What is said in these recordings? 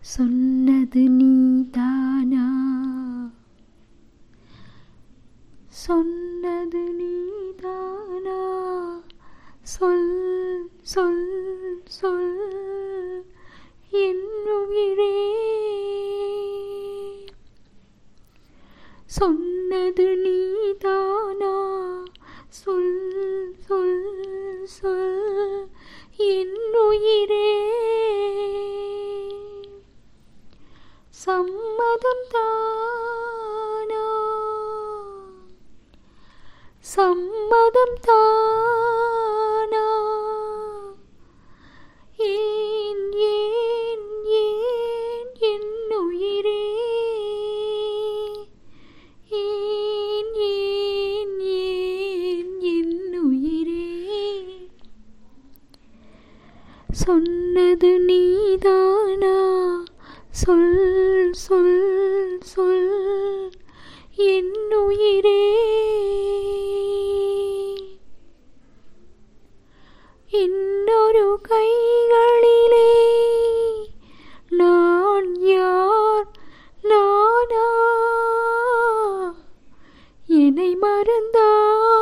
சொன்னது நீதானா? சொன்னது நீதானா? சொல் சொல் சொல் என் சொன்னது நீதானா? சொல் சம்மதம் தானா சம்மதம் தானா ஏன் ஏன் ஏன் என் உயிரே ஏன் ஏன் ஏன் என் உயிரே சொன்னது நீதானா? சொல் சொல் சொல் என் உயிரே இன்னொரு கைகளிலே நான் யார் நானா என்னை மறந்தாயா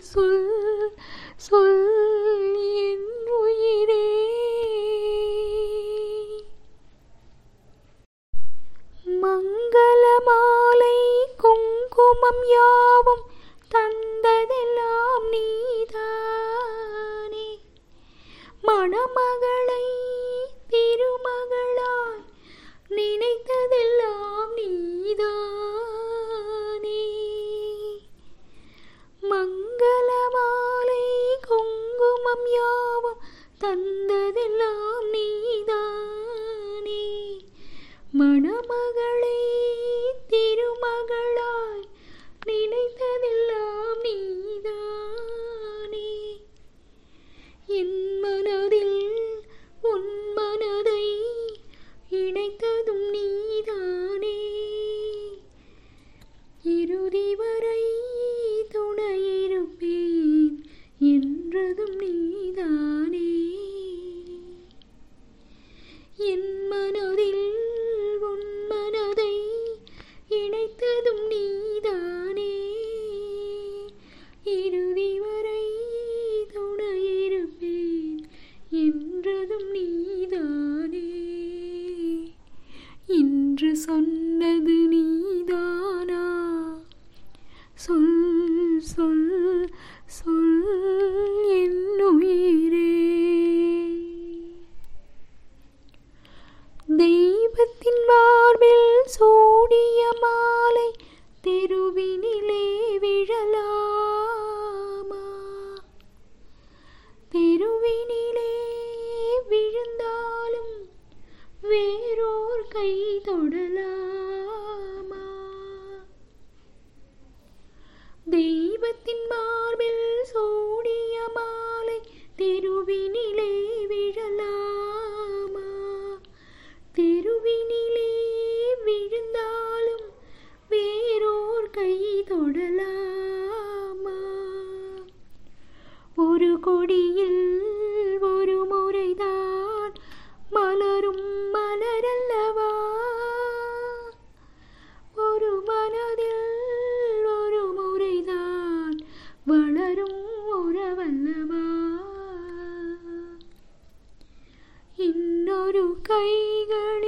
சொல் சொல் என் உயிரே. மங்கள மாலை குங்குமம் யாவும் தந்ததெல்லாம் நீதானே. மணமகள் யாவும் தந்ததெல்லாம் நீதானே. மணமகளை திருமகளாய் நினைத்ததெல்லாம் நீதானே. என் மனதில் உன் மனதை இணைத்ததும் நீதானே. இறுதி என் மனதில் உன் மனதை இணைத்ததும் நீதானே. இறுதி வரை துணையிருப்பேன் என்றதும் நீதானே. என்று சொன்னது நீ தெருவினிலே விழுந்தாலும் வேறோர் கை தொடலாமா? தெய்வத்தின் மார்பில் சோடிய மாலை தெருவினிலே விழலாமா? தெருவினிலே விழுந்தாலும் வேறோர் கை தொடலாமா വളരും ഉരവല്ലമ. ഇന്നൊരു കൈകളി